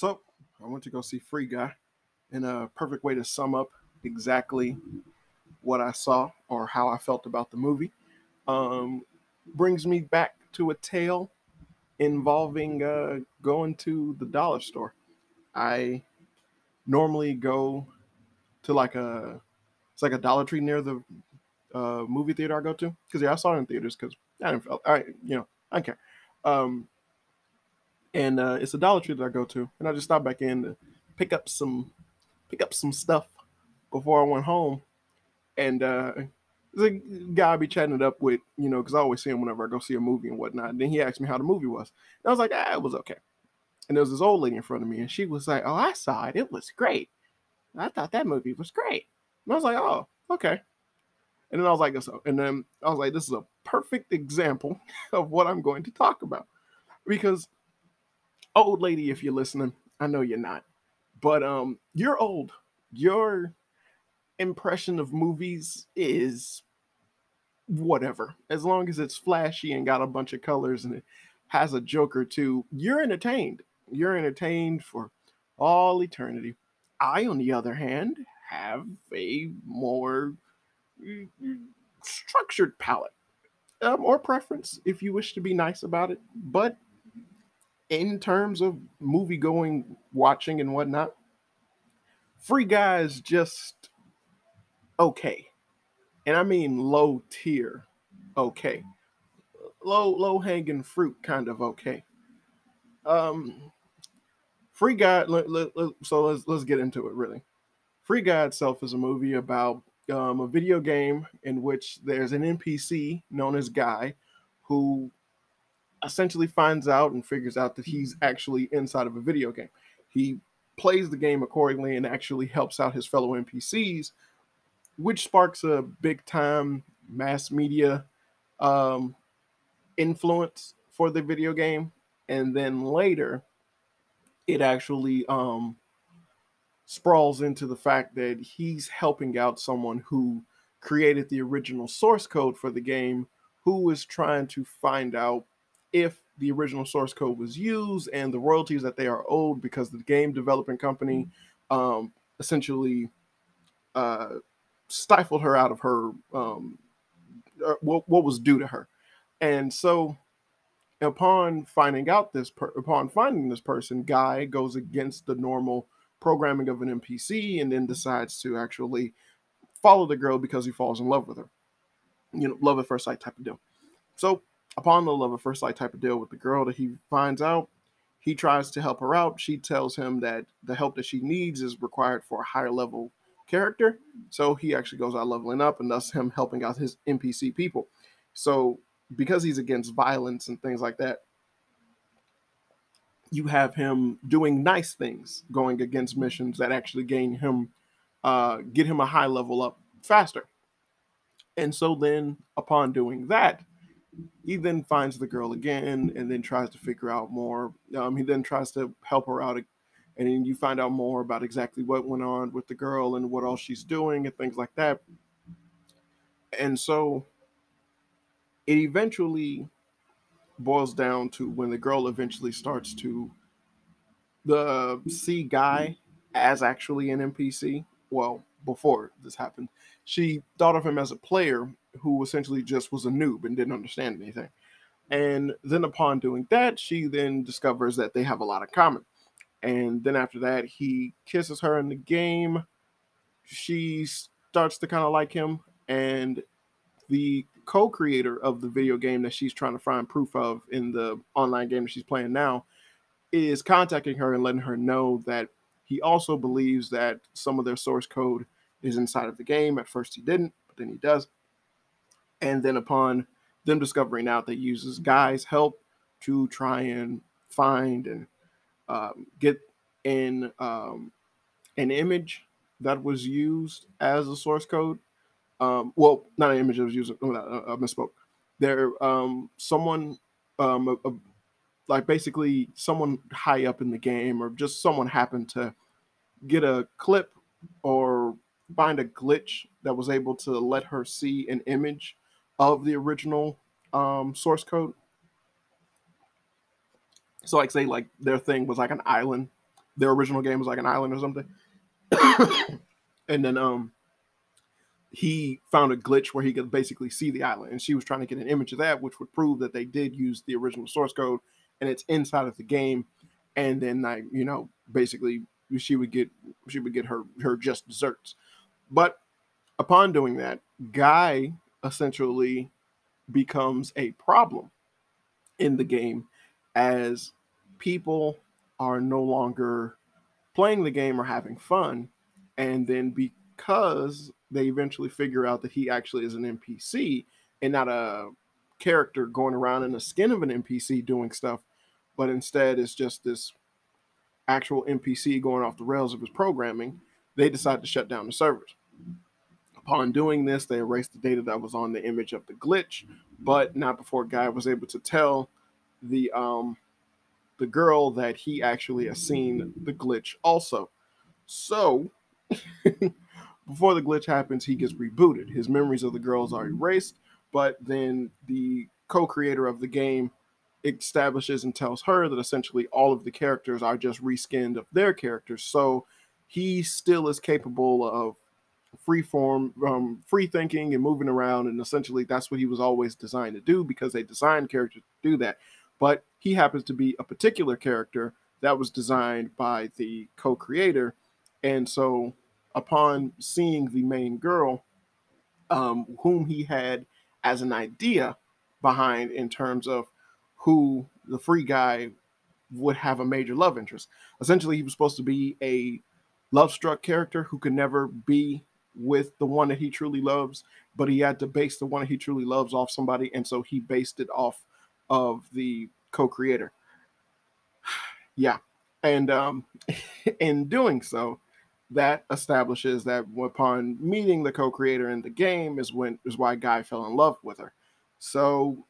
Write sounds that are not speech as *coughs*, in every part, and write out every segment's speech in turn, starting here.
So I went to go see Free Guy, and a perfect way to sum up exactly what I saw or how I felt about the movie um, brings me back to a tale involving uh, going to the dollar store. I normally go to like a it's like a Dollar Tree near the uh, movie theater I go to because yeah I saw it in theaters because I didn't feel I you know I don't care. Um, and uh, it's a Dollar Tree that I go to, and I just stopped back in to pick up some pick up some stuff before I went home, and uh, the guy I be chatting it up with, you know, because I always see him whenever I go see a movie and whatnot. And then he asked me how the movie was, and I was like, ah, it was okay. And there was this old lady in front of me, and she was like, oh, I saw it, it was great. I thought that movie was great. And I was like, oh, okay. And then I was like, so, and then I was like, this is a perfect example *laughs* of what I'm going to talk about because old lady, if you're listening, I know you're not, but um, you're old. Your impression of movies is whatever, as long as it's flashy and got a bunch of colors and it has a joke or two. You're entertained. You're entertained for all eternity. I, on the other hand, have a more structured palette um, or preference if you wish to be nice about it. But in terms of movie going, watching, and whatnot, Free Guy is just okay. And I mean low tier okay. Low low hanging fruit kind of okay. Um Free Guy so let's let's get into it really. Free Guy itself is a movie about um, a video game in which there's an NPC known as Guy who essentially finds out and figures out that he's actually inside of a video game. He plays the game accordingly and actually helps out his fellow NPCs, which sparks a big time mass media um, influence for the video game. And then later, it actually um, sprawls into the fact that he's helping out someone who created the original source code for the game, who is trying to find out if the original source code was used and the royalties that they are owed because the game developing company um, essentially uh, stifled her out of her um, uh, what, what was due to her. And so upon finding out this per- upon finding this person, Guy goes against the normal programming of an NPC and then decides to actually follow the girl because he falls in love with her. You know, love at first sight type of deal. So upon the love at first sight type of deal with the girl that he finds out, he tries to help her out. She tells him that the help that she needs is required for a higher level character. So he actually goes out leveling up, and thus him helping out his NPC people. So because he's against violence and things like that, you have him doing nice things, going against missions that actually gain him, uh, get him a high level up faster. And so then, upon doing that, he then finds the girl again and then tries to figure out more. Um, he then tries to help her out, and then you find out more about exactly what went on with the girl and what all she's doing and things like that. And so it eventually boils down to when the girl eventually starts to the see guy as actually an NPC. Well, before this happened, she thought of him as a player who essentially just was a noob and didn't understand anything. And then upon doing that, she then discovers that they have a lot in common. And then after that, he kisses her in the game. She starts to kind of like him. And the co creator of the video game that she's trying to find proof of in the online game that she's playing now is contacting her and letting her know that he also believes that some of their source code is inside of the game. At first, he didn't, but then he does. And then upon them discovering out that uses Guy's help to try and find and um, get in um, an image that was used as a source code. Um, well, not an image that was used. Uh, I misspoke. There, um, someone, um, a, a, like basically someone high up in the game, or just someone happened to get a clip or find a glitch that was able to let her see an image of the original um, source code. So, like, say, like their thing was like an island their original game was like an island or something. *coughs* and then um he found a glitch where he could basically see the island and she was trying to get an image of that which would prove that they did use the original source code and it's inside of the game and then like you know basically she would get she would get her her just desserts but upon doing that guy essentially becomes a problem in the game as people are no longer playing the game or having fun. And then because they eventually figure out that he actually is an npc and not a character going around in the skin of an npc doing stuff but instead it's just this actual npc going off the rails of his programming they decide to shut down the servers upon doing this they erased the data that was on the image of the glitch but not before guy was able to tell the um the girl that he actually has seen the glitch also. So *laughs* before the glitch happens, he gets rebooted. His memories of the girls are erased, but then the co-creator of the game establishes and tells her that essentially all of the characters are just reskinned of their characters. So he still is capable of free form, um, free thinking and moving around. And essentially that's what he was always designed to do because they designed characters to do that but he happens to be a particular character that was designed by the co-creator and so upon seeing the main girl um, whom he had as an idea behind in terms of who the free guy would have a major love interest essentially he was supposed to be a love struck character who could never be with the one that he truly loves but he had to base the one that he truly loves off somebody and so he based it off of the co-creator. *sighs* yeah, and um, *laughs* in doing so, that establishes that upon meeting the co-creator in the game is when is why Guy fell in love with her. So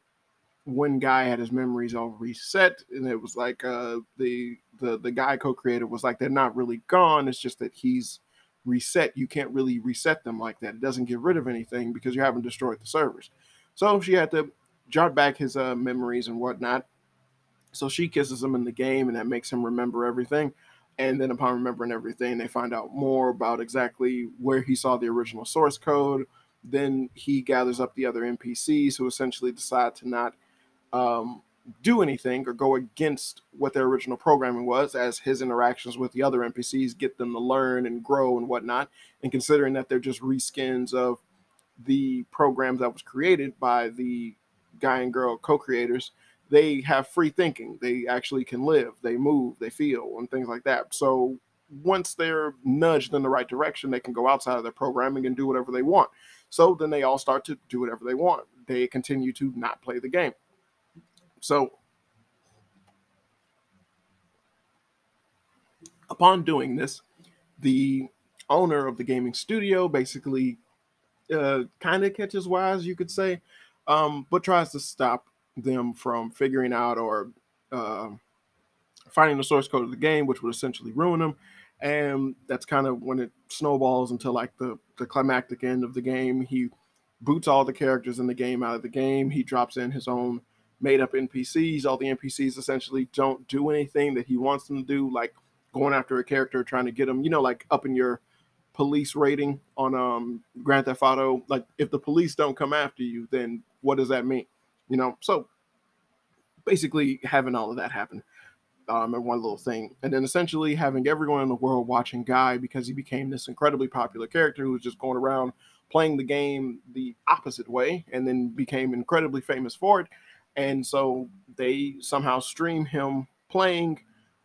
when Guy had his memories all reset, and it was like uh, the the the guy co-creator was like they're not really gone. It's just that he's reset. You can't really reset them like that. It doesn't get rid of anything because you haven't destroyed the servers. So she had to jot back his uh, memories and whatnot. So she kisses him in the game, and that makes him remember everything. And then, upon remembering everything, they find out more about exactly where he saw the original source code. Then he gathers up the other NPCs who essentially decide to not um, do anything or go against what their original programming was, as his interactions with the other NPCs get them to learn and grow and whatnot. And considering that they're just reskins of the program that was created by the guy and girl co-creators they have free thinking. They actually can live. They move. They feel and things like that. So once they're nudged in the right direction they can go outside of their programming and do whatever they want. So then they all start to do whatever they want. They continue to not play the game so upon doing this the owner of the gaming studio basically uh, kind of catches wise you could say um, but tries to stop them from figuring out or uh, finding the source code of the game, which would essentially ruin them. And that's kind of when it snowballs until like the, the climactic end of the game. He boots all the characters in the game out of the game. He drops in his own made up NPCs. All the NPCs essentially don't do anything that he wants them to do, like going after a character, trying to get them, you know, like up in your police rating on um Grand Theft Auto. Like if the police don't come after you, then what does that mean? You know, so basically having all of that happen um, and one little thing, and then essentially having everyone in the world watching Guy because he became this incredibly popular character who was just going around playing the game the opposite way, and then became incredibly famous for it. And so they somehow stream him playing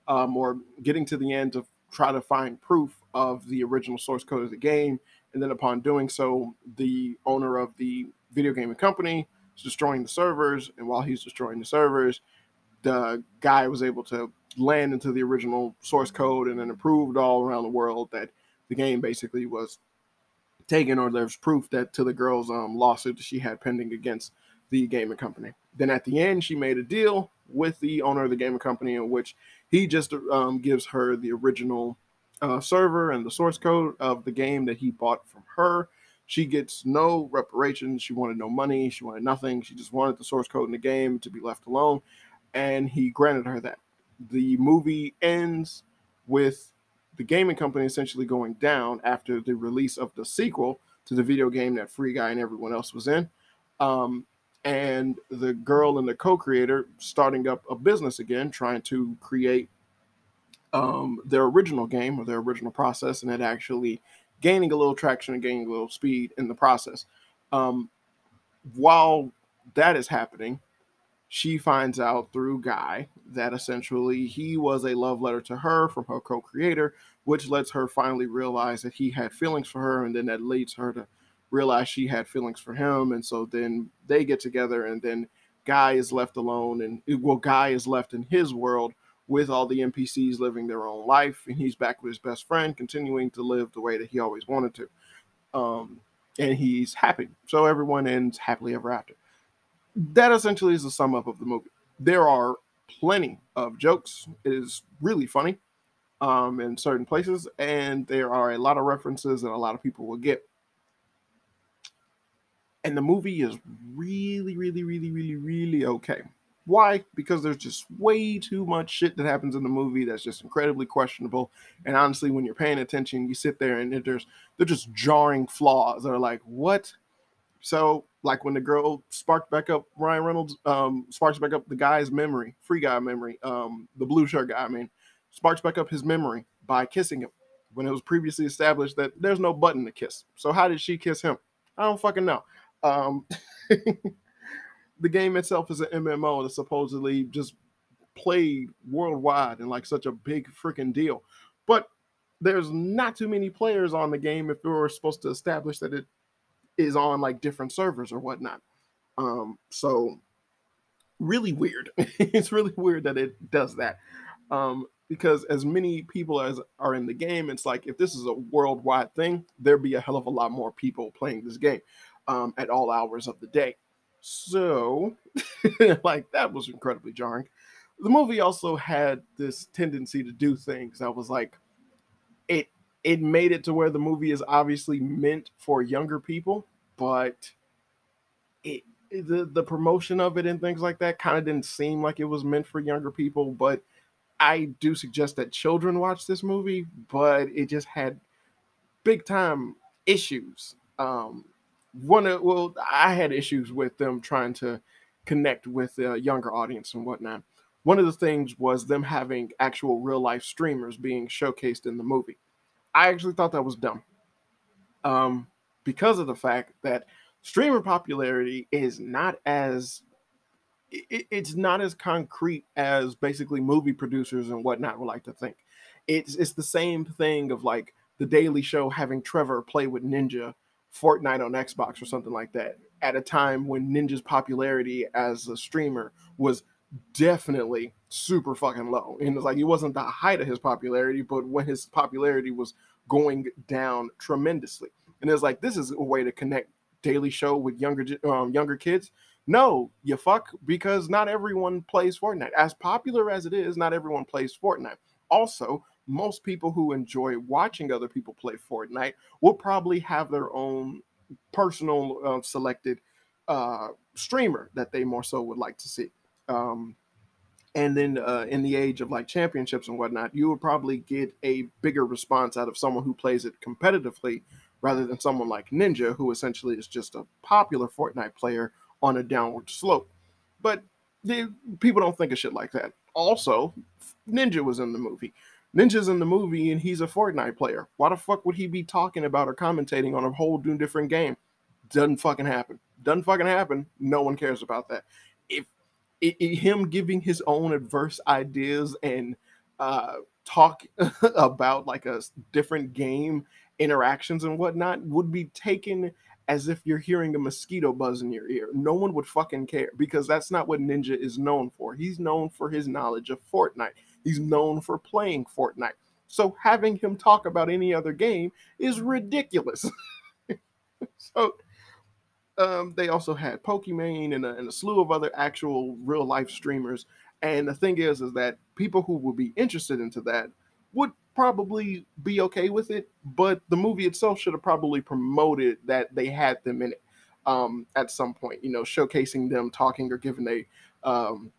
um, or getting to the end to try to find proof of the original source code of the game. And then upon doing so, the owner of the video gaming company is destroying the servers, and while he's destroying the servers, the guy was able to land into the original source code and then approved all around the world that the game basically was taken, or there's proof that to the girl's um, lawsuit that she had pending against the gaming company. Then at the end, she made a deal with the owner of the gaming company in which he just um, gives her the original uh, server and the source code of the game that he bought from her she gets no reparations. She wanted no money. She wanted nothing. She just wanted the source code in the game to be left alone. And he granted her that. The movie ends with the gaming company essentially going down after the release of the sequel to the video game that Free Guy and everyone else was in. Um, and the girl and the co-creator starting up a business again, trying to create um, their original game or their original process, and it actually gaining a little traction and gaining a little speed in the process. Um, while that is happening, she finds out through Guy that essentially he was a love letter to her from her co creator, which lets her finally realize that he had feelings for her. And then that leads her to realize she had feelings for him. And so then they get together, and then Guy is left alone. And well, Guy is left in his world with all the NPCs living their own life. And he's back with his best friend, continuing to live the way that he always wanted to. Um, and he's happy. So everyone ends happily ever after that essentially is the sum up of the movie. There are plenty of jokes. It is really funny um, in certain places, and there are a lot of references that a lot of people will get. And the movie is really, really, really, really, really okay. Why? Because there's just way too much shit that happens in the movie that's just incredibly questionable. And honestly, when you're paying attention, you sit there and there's they're just jarring flaws that are like, what? So like when the girl sparked back up Ryan Reynolds, um, sparks back up the guy's memory, free guy memory, um, the blue shirt guy, I mean, sparks back up his memory by kissing him when it was previously established that there's no button to kiss. So how did she kiss him? I don't fucking know. Um, *laughs* the game itself is an MMO that's supposedly just played worldwide and like such a big freaking deal. But there's not too many players on the game if we were supposed to establish that it is on like different servers or whatnot. Um, so really weird. *laughs* it's really weird that it does that. Um, because as many people as are in the game, it's like if this is a worldwide thing, there'd be a hell of a lot more people playing this game um, at all hours of the day. So, *laughs* like that was incredibly jarring. The movie also had this tendency to do things that was like it it made it to where the movie is obviously meant for younger people, but it the the promotion of it and things like that kind of didn't seem like it was meant for younger people. But I do suggest that children watch this movie, but it just had big time issues. Um, one of well, I had issues with them trying to connect with a younger audience and whatnot. One of the things was them having actual real life streamers being showcased in the movie. I actually thought that was dumb. Um, because of the fact that streamer popularity is not as it, it's not as concrete as basically movie producers and whatnot would like to think. It's it's the same thing of like the Daily Show having Trevor play with Ninja Fortnite on Xbox or something like that at a time when Ninja's popularity as a streamer was definitely super fucking low. And it's like it wasn't the height of his popularity, but when his popularity was going down tremendously. And it's like this is a way to connect Daily Show with younger um, younger kids. No, you fuck, because not everyone plays Fortnite. As popular as it is, not everyone plays Fortnite. Also, most people who enjoy watching other people play Fortnite will probably have their own personal uh, selected uh, streamer that they more so would like to see. Um, and then uh, in the age of like championships and whatnot, you would probably get a bigger response out of someone who plays it competitively rather than someone like Ninja, who essentially is just a popular Fortnite player on a downward slope. But they, people don't think of shit like that. Also, Ninja was in the movie. Ninja's in the movie and he's a Fortnite player. Why the fuck would he be talking about or commentating on a whole different game? Doesn't fucking happen. Doesn't fucking happen. No one cares about that. If it, it, him giving his own adverse ideas and uh, talk *laughs* about like a different game interactions and whatnot would be taken as if you're hearing a mosquito buzz in your ear. No one would fucking care because that's not what Ninja is known for. He's known for his knowledge of Fortnite. He's known for playing Fortnite. So having him talk about any other game is ridiculous. *laughs* so um, they also had Pokimane and a, and a slew of other actual real life streamers. And the thing is, is that people who would be interested into that would probably be okay with it, but the movie itself should have probably promoted that they had them in it um, at some point. You know, showcasing them talking or giving a um,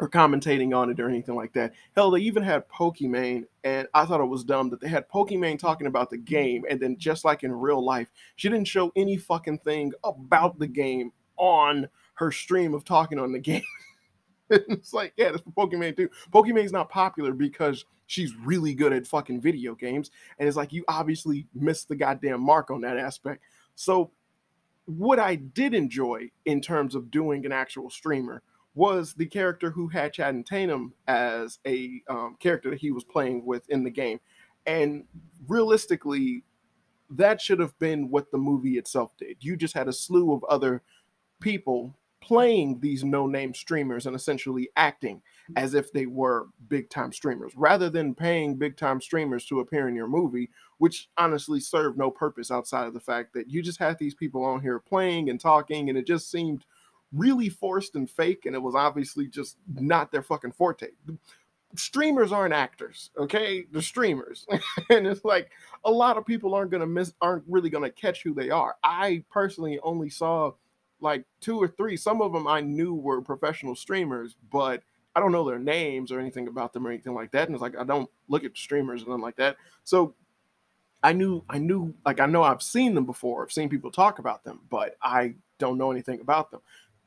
or commentating on it or anything like that. Hell, they even had Pokimane, and I thought it was dumb that they had Pokimane talking about the game, and then just like in real life, she didn't show any fucking thing about the game on her stream of talking on the game. *laughs* it's like, yeah, that's for Pokimane too. Pokimane's not popular because she's really good at fucking video games, and it's like you obviously missed the goddamn mark on that aspect. So, what I did enjoy in terms of doing an actual streamer was the character who had Channing Tatum as a um, character that he was playing with in the game. And realistically, that should have been what the movie itself did. You just had a slew of other people playing these no name streamers and essentially acting as if they were big time streamers rather than paying big time streamers to appear in your movie, which honestly served no purpose outside of the fact that you just had these people on here playing and talking, and it just seemed really forced and fake, and it was obviously just not their fucking forte. Streamers aren't actors, okay? The streamers, *laughs* and it's like a lot of people aren't gonna miss, aren't really gonna catch who they are. I personally only saw like two or three. Some of them I knew were professional streamers, but I don't know their names or anything about them or anything like that. And it's like I don't look at streamers and nothing like that. So I knew I knew like I know I've seen them before. I've seen people talk about them, but I don't know anything about them.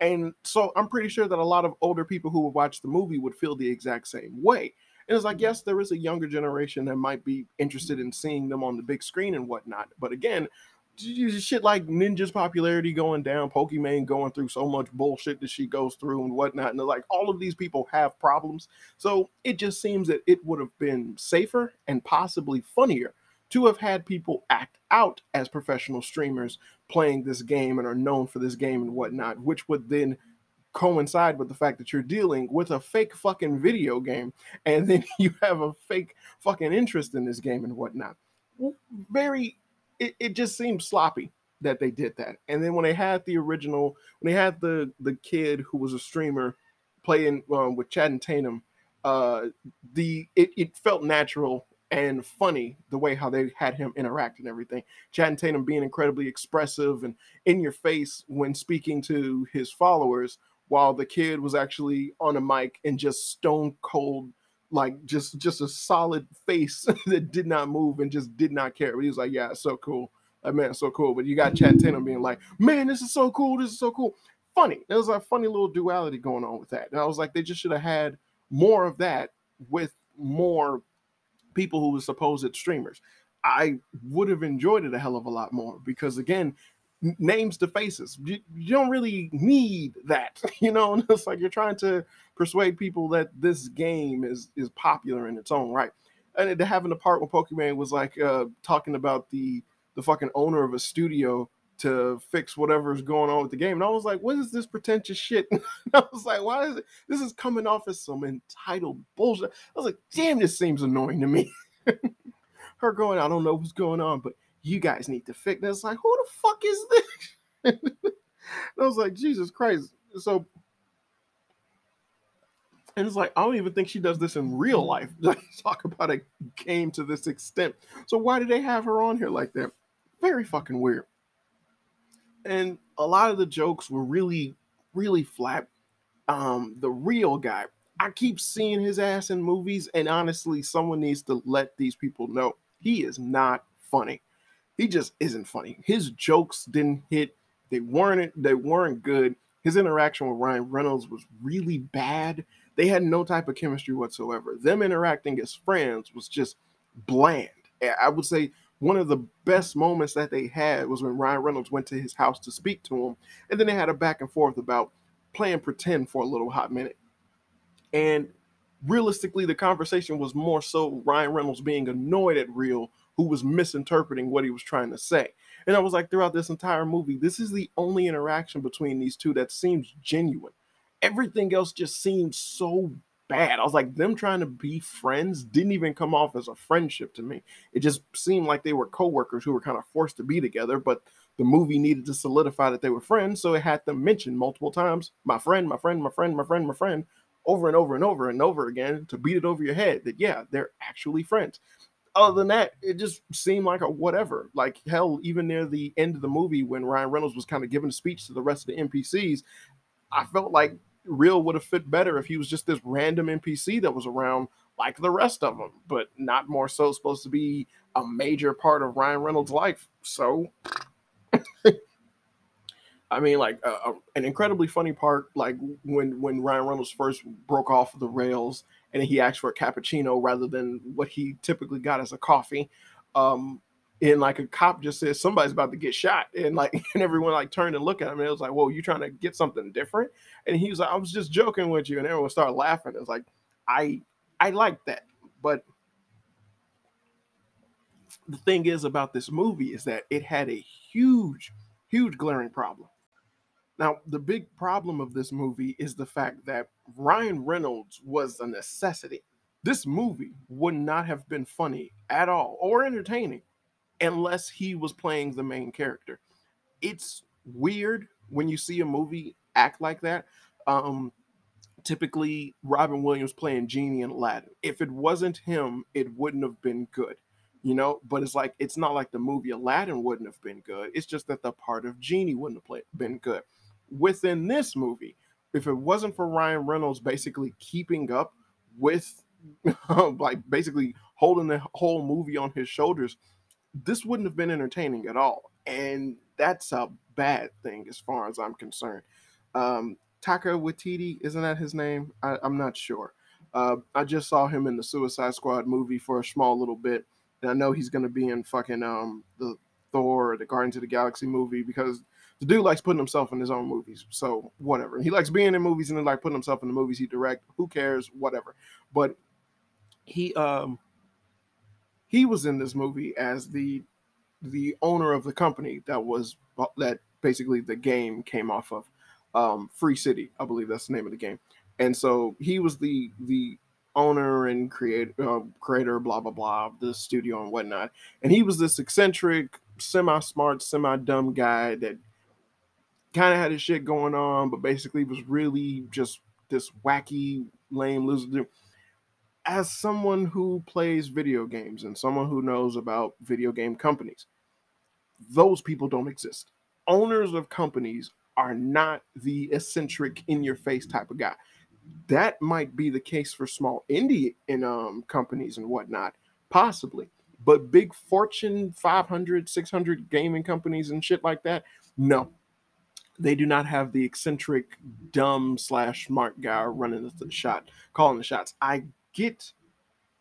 And so I'm pretty sure that a lot of older people who would watch the movie would feel the exact same way. And it's like, mm-hmm. yes, there is a younger generation that might be interested in seeing them on the big screen and whatnot. But again, shit like Ninja's popularity going down, Pokimane going through so much bullshit that she goes through and whatnot. And like all of these people have problems. So it just seems that it would have been safer and possibly funnier to have had people act out as professional streamers playing this game and are known for this game and whatnot, which would then coincide with the fact that you're dealing with a fake fucking video game *laughs* and then you have a fake fucking interest in this game and whatnot. Very, it, it just seems sloppy that they did that. And then when they had the original, when they had the the kid who was a streamer playing um, with Channing Tatum, uh, the it, it felt natural and funny the way how they had him interact and everything. Channing Tatum being incredibly expressive and in your face when speaking to his followers, while the kid was actually on a mic and just stone cold, like just just a solid face *laughs* that did not move and just did not care. But he was like, "Yeah, it's so cool." That man, so cool. But you got Channing Tatum being like, "Man, this is so cool. This is so cool." Funny. There was a funny little duality going on with that, and I was like, they just should have had more of that with more people who were supposed streamers. I would have enjoyed it a hell of a lot more because again, names to faces. You, you, don't really need that, *laughs* you know. And *laughs* it's like you're trying to persuade people that this game is is popular in its own right. And to having the part where Pokimane was like uh, talking about the the fucking owner of a studio to fix whatever's going on with the game. And I was like, what is this pretentious shit? *laughs* I was like, why is it? This is coming off as some entitled bullshit. I was like, damn, this seems annoying to me. *laughs* Her going, I don't know what's going on, but you guys need to fix this. Like, who the fuck is this? *laughs* I was like, Jesus Christ. So, and it's like, I don't even think she does this in real life. Like, talk about a game to this extent. So, why do they have her on here like that? Very fucking weird and a lot of the jokes were really, really flat. Um, the real guy, I keep seeing his ass in movies, and honestly, someone needs to let these people know he is not funny. He just isn't funny. His jokes didn't hit. They weren't. They weren't good. His interaction with Ryan Reynolds was really bad. They had no type of chemistry whatsoever. Them interacting as friends was just bland. I would say one of the best moments that they had was when Ryan Reynolds went to his house to speak to him, and then they had a back and forth about playing pretend for a little hot minute. And realistically, the conversation was more so Ryan Reynolds being annoyed at Real, who was misinterpreting what he was trying to say. And I was like, throughout this entire movie, this is the only interaction between these two that seems genuine. Everything else just seems so bad. I was like, them trying to be friends didn't even come off as a friendship to me. It just seemed like they were coworkers who were kind of forced to be together, but the movie needed to solidify that they were friends, so it had them mention multiple times, my friend, my friend, my friend, my friend, my friend, over and over and over and over again to beat it over your head that yeah, they're actually friends. Other than that, it just seemed like a whatever. Like hell, even near the end of the movie when Ryan Reynolds was kind of giving a speech to the rest of the NPCs, I felt like real would have fit better if he was just this random NPC that was around like the rest of them, but not more so supposed to be a major part of Ryan Reynolds' life. So, *laughs* I mean, like an incredibly funny part, like when when Ryan Reynolds first broke off the rails and he asked for a cappuccino rather than what he typically got as a coffee. Um, and like a cop just says somebody's about to get shot, and like *laughs* and everyone like turned and looked at him, and it was like, "Whoa, you trying to get something different?" And he was like, "I was just joking with you," and everyone started laughing. It's like, I I like that, but the thing is about this movie is that it had a huge, huge glaring problem. Now, the big problem of this movie is the fact that Ryan Reynolds was a necessity. This movie would not have been funny at all or entertaining unless he was playing the main character. It's weird when you see a movie act like that. Um, typically, Robin Williams playing Genie in Aladdin. If it wasn't him, it wouldn't have been good you know but it's like it's not like the movie aladdin wouldn't have been good it's just that the part of genie wouldn't have played, been good within this movie if it wasn't for ryan reynolds basically keeping up with *laughs* like basically holding the whole movie on his shoulders this wouldn't have been entertaining at all and that's a bad thing as far as i'm concerned um Taika Waititi, isn't that his name? I, am not sure. Uh, I just saw him in the Suicide Squad movie for a small little bit. And I know he's going to be in fucking um the Thor, the Guardians of the Galaxy movie because the dude likes putting himself in his own movies. So whatever. He likes being in movies and then like putting himself in the movies he direct. Who cares? Whatever. But he um he was in this movie as the the owner of the company that was that basically the game came off of um Free City, I believe that's the name of the game. And so he was the the owner and create, uh, creator, blah blah blah, of the studio and whatnot. And he was this eccentric, semi-smart, semi-dumb guy that kind of had his shit going on, but basically was really just this wacky, lame loser. As someone who plays video games and someone who knows about video game companies, those people don't exist. Owners of companies are not the eccentric, in your face type of guy that might be the case for small indie in um, companies and whatnot, possibly. But big Fortune 500, 600 gaming companies and shit like that, no, they do not have the eccentric, dumb slash smart guy running the shot, calling the shots. I get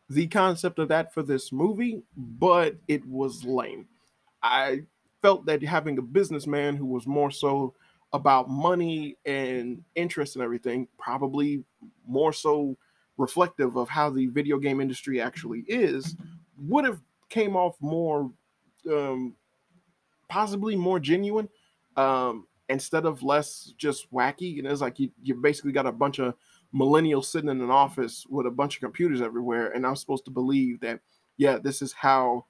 the concept of that for this movie, but it was lame. I felt that having a businessman who was more so about money and interest and everything, probably more so reflective of how the video game industry actually is, would have came off more um, possibly more genuine um, instead of less just wacky. And it's like you, you basically got a bunch of millennials sitting in an office with a bunch of computers everywhere, and I'm supposed to believe that yeah, this is how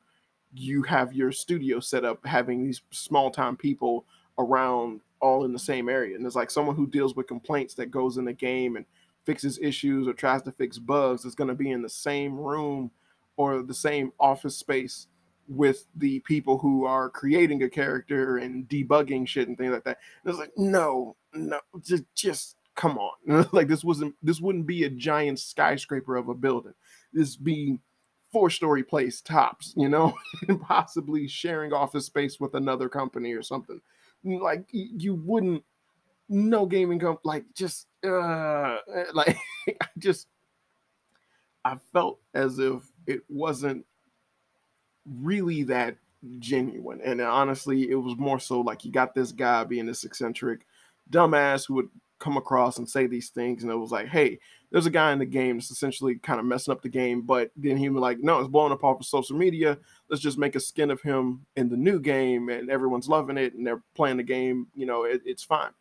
you have your studio set up, having these small time people around all in the same area. And it's like someone who deals with complaints that goes in the game and fixes issues or tries to fix bugs is going to be in the same room or the same office space with the people who are creating a character and debugging shit and things like that. And it's like, no, no, just just come on. *laughs* like this wasn't this wouldn't be a giant skyscraper of a building. This be four story place tops, you know, *laughs* and possibly sharing office space with another company or something like you wouldn't no gaming come like just uh *laughs* like I just I felt as if it wasn't really that genuine. And honestly, it was more so like you got this guy being this eccentric dumbass who would come across and say these things, and it was like, hey, there's a guy in the game that's essentially kind of messing up the game, but then he was like, no, it's blowing up off of social media. Let's just make a skin of him in the new game, and everyone's loving it, and they're playing the game. You know, it, it's fine,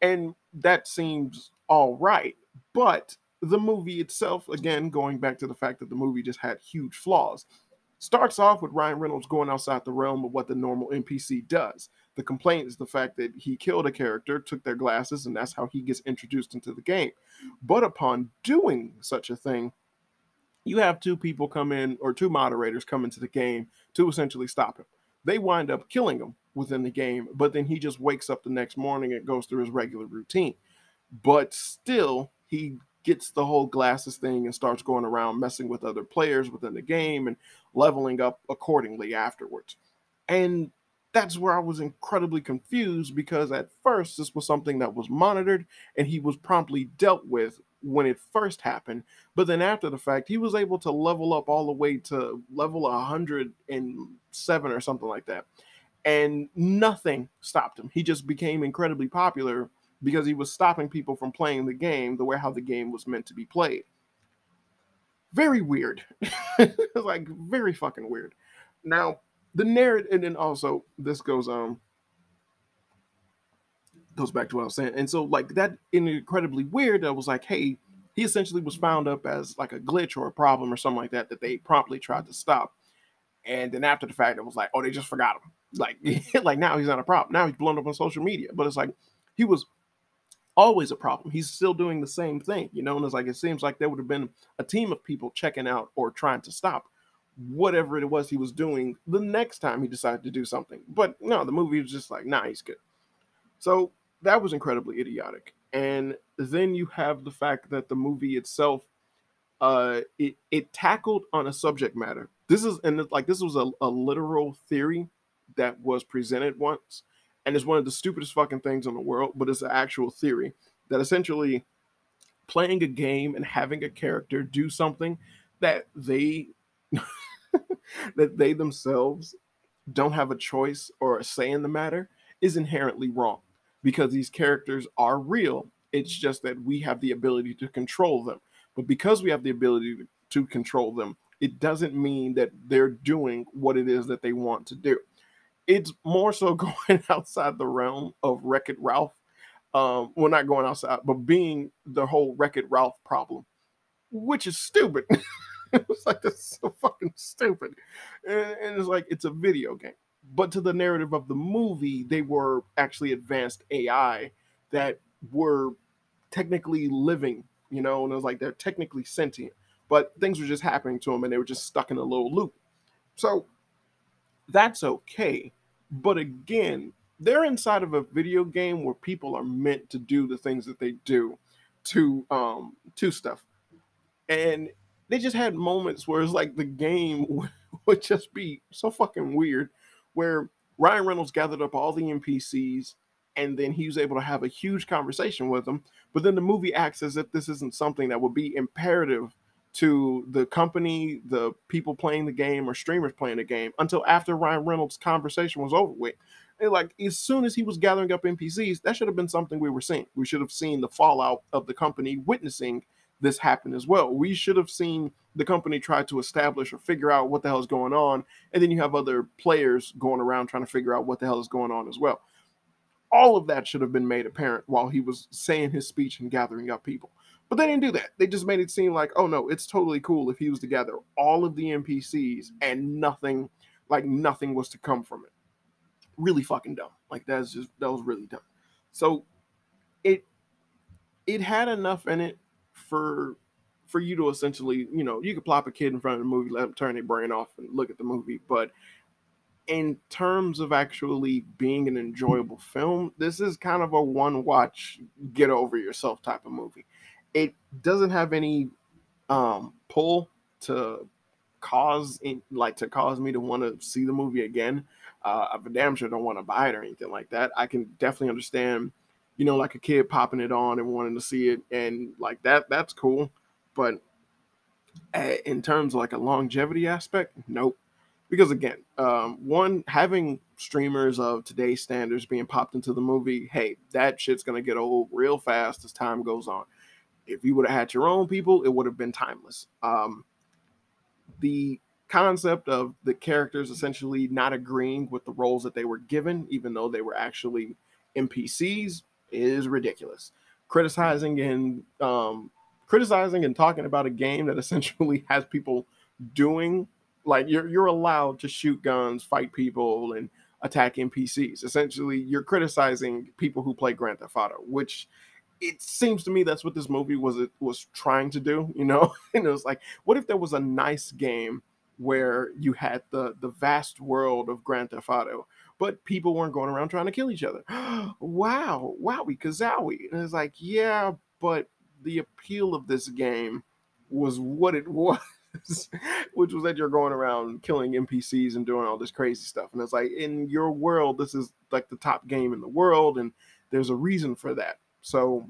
and that seems all right. But the movie itself, again, going back to the fact that the movie just had huge flaws, starts off with Ryan Reynolds going outside the realm of what the normal NPC does. The complaint is the fact that he killed a character, took their glasses, and that's how he gets introduced into the game. But upon doing such a thing, you have two people come in, or two moderators come into the game to essentially stop him. They wind up killing him within the game, but then he just wakes up the next morning and goes through his regular routine. but still he gets the whole glasses thing and starts going around messing with other players within the game and leveling up accordingly afterwards. And that's where I was incredibly confused because at first this was something that was monitored and he was promptly dealt with when it first happened. But then after the fact, he was able to level up all the way to level 107 or something like that. And nothing stopped him. He just became incredibly popular because he was stopping people from playing the game the way how the game was meant to be played. Very weird. *laughs* like very fucking weird. Now, the narrative and then also this goes um goes back to what I was saying. And so like that incredibly weird that was like, hey, he essentially was found up as like a glitch or a problem or something like that that they promptly tried to stop. And then after the fact, it was like, oh, they just forgot him. Like, *laughs* like now he's not a problem. Now he's blown up on social media. But it's like he was always a problem. He's still doing the same thing, you know. And it's like it seems like there would have been a team of people checking out or trying to stop whatever it was he was doing the next time he decided to do something. But no, the movie was just like, nah, he's good. So that was incredibly idiotic. And then you have the fact that the movie itself, uh, it it tackled on a subject matter. This is and like this was a, a literal theory that was presented once, and it's one of the stupidest fucking things in the world, but it's an actual theory that essentially playing a game and having a character do something that they *laughs* that they themselves don't have a choice or a say in the matter is inherently wrong because these characters are real. It's just that we have the ability to control them. But because we have the ability to control them, it doesn't mean that they're doing what it is that they want to do. It's more so *laughs* going outside the realm of Wreck It Ralph. Um, well, not going outside, but being the whole Wreck It Ralph problem, which is stupid. *laughs* *laughs* it was like that's so fucking stupid, and, and it's like it's a video game. But to the narrative of the movie, they were actually advanced AI that were technically living, you know, and it was like they're technically sentient, but things were just happening to them and they were just stuck in a little loop. So that's okay. But again, they're inside of a video game where people are meant to do the things that they do to um to stuff. And they just had moments where it's like the game *laughs* would just be so fucking weird where Ryan Reynolds gathered up all the NPCs and then he was able to have a huge conversation with them. But then the movie acts as if this isn't something that would be imperative to the company, the people playing the game, or streamers playing the game until after Ryan Reynolds' conversation was over with. And like as soon as he was gathering up NPCs, that should have been something we were seeing. We should have seen the fallout of the company witnessing this happen as well. We should have seen the company try to establish or figure out what the hell is going on, and then you have other players going around trying to figure out what the hell is going on as well. All of that should have been made apparent while he was saying his speech and gathering up people. But they didn't do that. They just made it seem like, oh no, it's totally cool if he was to gather all of the NPCs and nothing, like nothing was to come from it. Really fucking dumb. Like that's just that was really dumb. So it it had enough in it for for you to essentially, you know, you could plop a kid in front of the movie, let them turn their brain off and look at the movie. But in terms of actually being an enjoyable film, this is kind of a one watch, get over yourself type of movie. It doesn't have any um, pull to cause like to cause me to want to see the movie again. Uh, I damn sure don't want to buy it or anything like that. I can definitely understand you know, like a kid popping it on and wanting to see it, and like that, that's cool. But in terms of like a longevity aspect, nope. Because again, um, one having streamers of today's standards being popped into the movie, hey, that shit's gonna get old real fast as time goes on. If you would have had your own people, it would have been timeless. Um, the concept of the characters essentially not agreeing with the roles that they were given, even though they were actually NPCs, is ridiculous. Criticizing and um, criticizing and talking about a game that *laughs* essentially has people doing like you're you're allowed to shoot guns, fight people, and attack NPCs. Essentially, you're criticizing people who play Grand Theft Auto, which it seems to me that's what this movie was it was trying to do. You know, *laughs* and it was like, what if there was a nice game where you had the the vast world of Grand Theft Auto, but people weren't going around trying to kill each other. *gasps* wow, wowie, kazowie. And it's like, yeah, but the appeal of this game was what it *laughs* was. which was that you're going around killing NPCs and doing all this crazy stuff. And it's like in your world, this is like the top game in the world, and there's a reason for that. So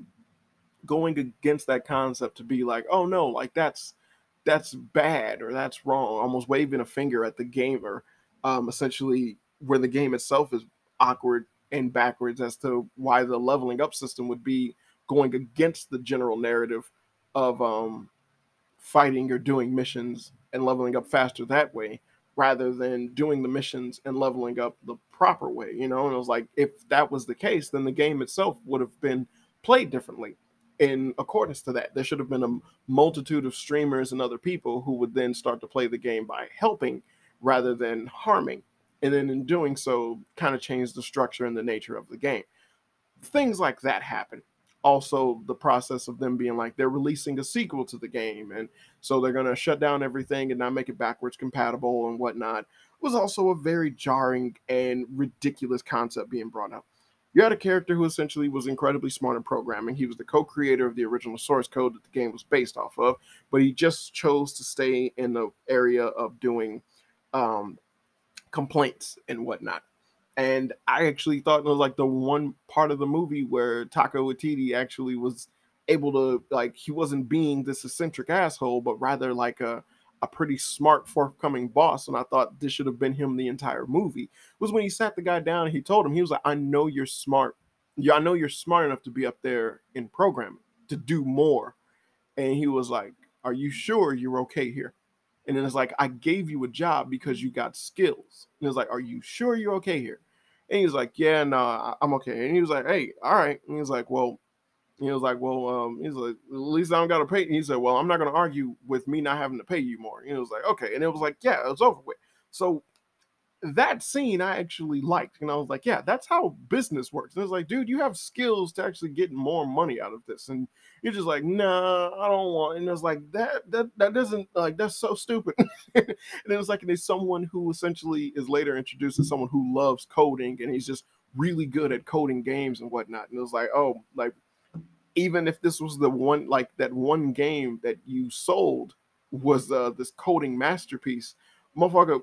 going against that concept to be like, oh no, like that's that's bad or that's wrong, almost waving a finger at the gamer, um, essentially where the game itself is awkward and backwards as to why the leveling up system would be going against the general narrative of um, fighting or doing missions and leveling up faster that way rather than doing the missions and leveling up the proper way, you know? And it was like, if that was the case, then the game itself would have been played differently in accordance to that. There should have been a multitude of streamers and other people who would then start to play the game by helping rather than harming. And then in doing so, kind of change the structure and the nature of the game. Things like that happen. Also the process of them being like they're releasing a sequel to the game and so they're going to shut down everything and not make it backwards compatible and whatnot was also a very jarring and ridiculous concept being brought up. You had a character who essentially was incredibly smart in programming. He was the co-creator of the original source code that the game was based off of but he just chose to stay in the area of doing um, complaints and whatnot and I actually thought it was like the one part of the movie where Taika Waititi actually was able to like he wasn't being this eccentric asshole, but rather like a a pretty smart forthcoming boss. And I thought this should have been him the entire movie. Was when he sat the guy down and he told him he was like, "I know you're smart. Yeah, I know you're smart enough to be up there in programming to do more." And he was like, "Are you sure you're okay here?" And then it's like, I gave you a job because you got skills. And it's like, Are you sure you're okay here? And he was like, Yeah, no, nah, I'm okay. And he was like, Hey, all right. And he was like, Well, he was like, Well, um, he's like, at least I don't gotta pay. And he said, Well, I'm not gonna argue with me not having to pay you more. And he was like, Okay. And it was like, Yeah, it was over with. So that scene I actually liked. And I was like, yeah, that's how business works. And it's like, dude, you have skills to actually get more money out of this. And you're just like, nah, I don't want. And it's like that that that doesn't like that's so stupid. *laughs* and then it's like there's someone who essentially is later introduced as someone who loves coding and he's just really good at coding games and whatnot. And it was like, oh, like even if this was the one like that one game that you sold was uh this coding masterpiece, motherfucker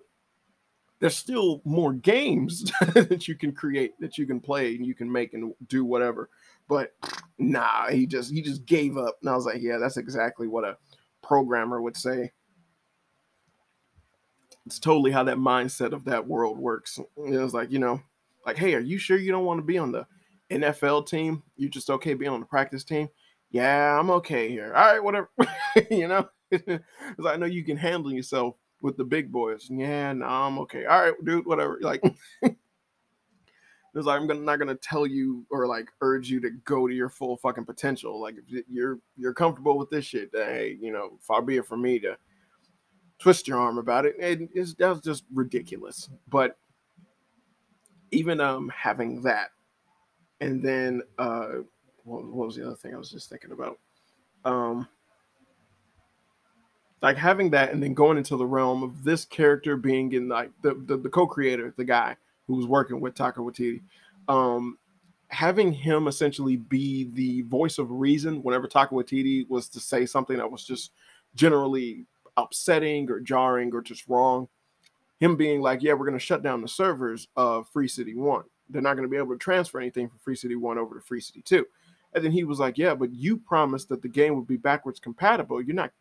there's still more games *laughs* that you can create that you can play and you can make and do whatever. But nah he just he just gave up. And i was like yeah that's exactly what a programmer would say. It's totally how that mindset of that world works. It was like you know like hey are you sure you don't want to be on the nfl team? You just okay being on the practice team? Yeah i'm okay here. All right whatever *laughs* you know? *laughs* Because i know you can handle yourself with the big boys. Yeah, no, I'm okay. All right, dude, whatever. Like, *laughs* *laughs* it's like I'm gonna, not gonna tell you or like urge you to go to your full fucking potential. Like, if you're you're comfortable with this shit, then, hey, you know, far be it from me to twist your arm about it. And it's that's just ridiculous. But even um having that, and then uh, what, what was the other thing I was just thinking about? Um like having that and then going into the realm of this character being in like the the, the co-creator, the guy who was working with Taika Waititi, um, having him essentially be the voice of reason whenever Taika Waititi was to say something that was just generally upsetting or jarring or just wrong, him being like, "Yeah, we're going to shut down the servers of Free City One. They're not going to be able to transfer anything from Free City One over to Free City Two. And then he was like, "Yeah, but you promised that the game would be backwards compatible. You're not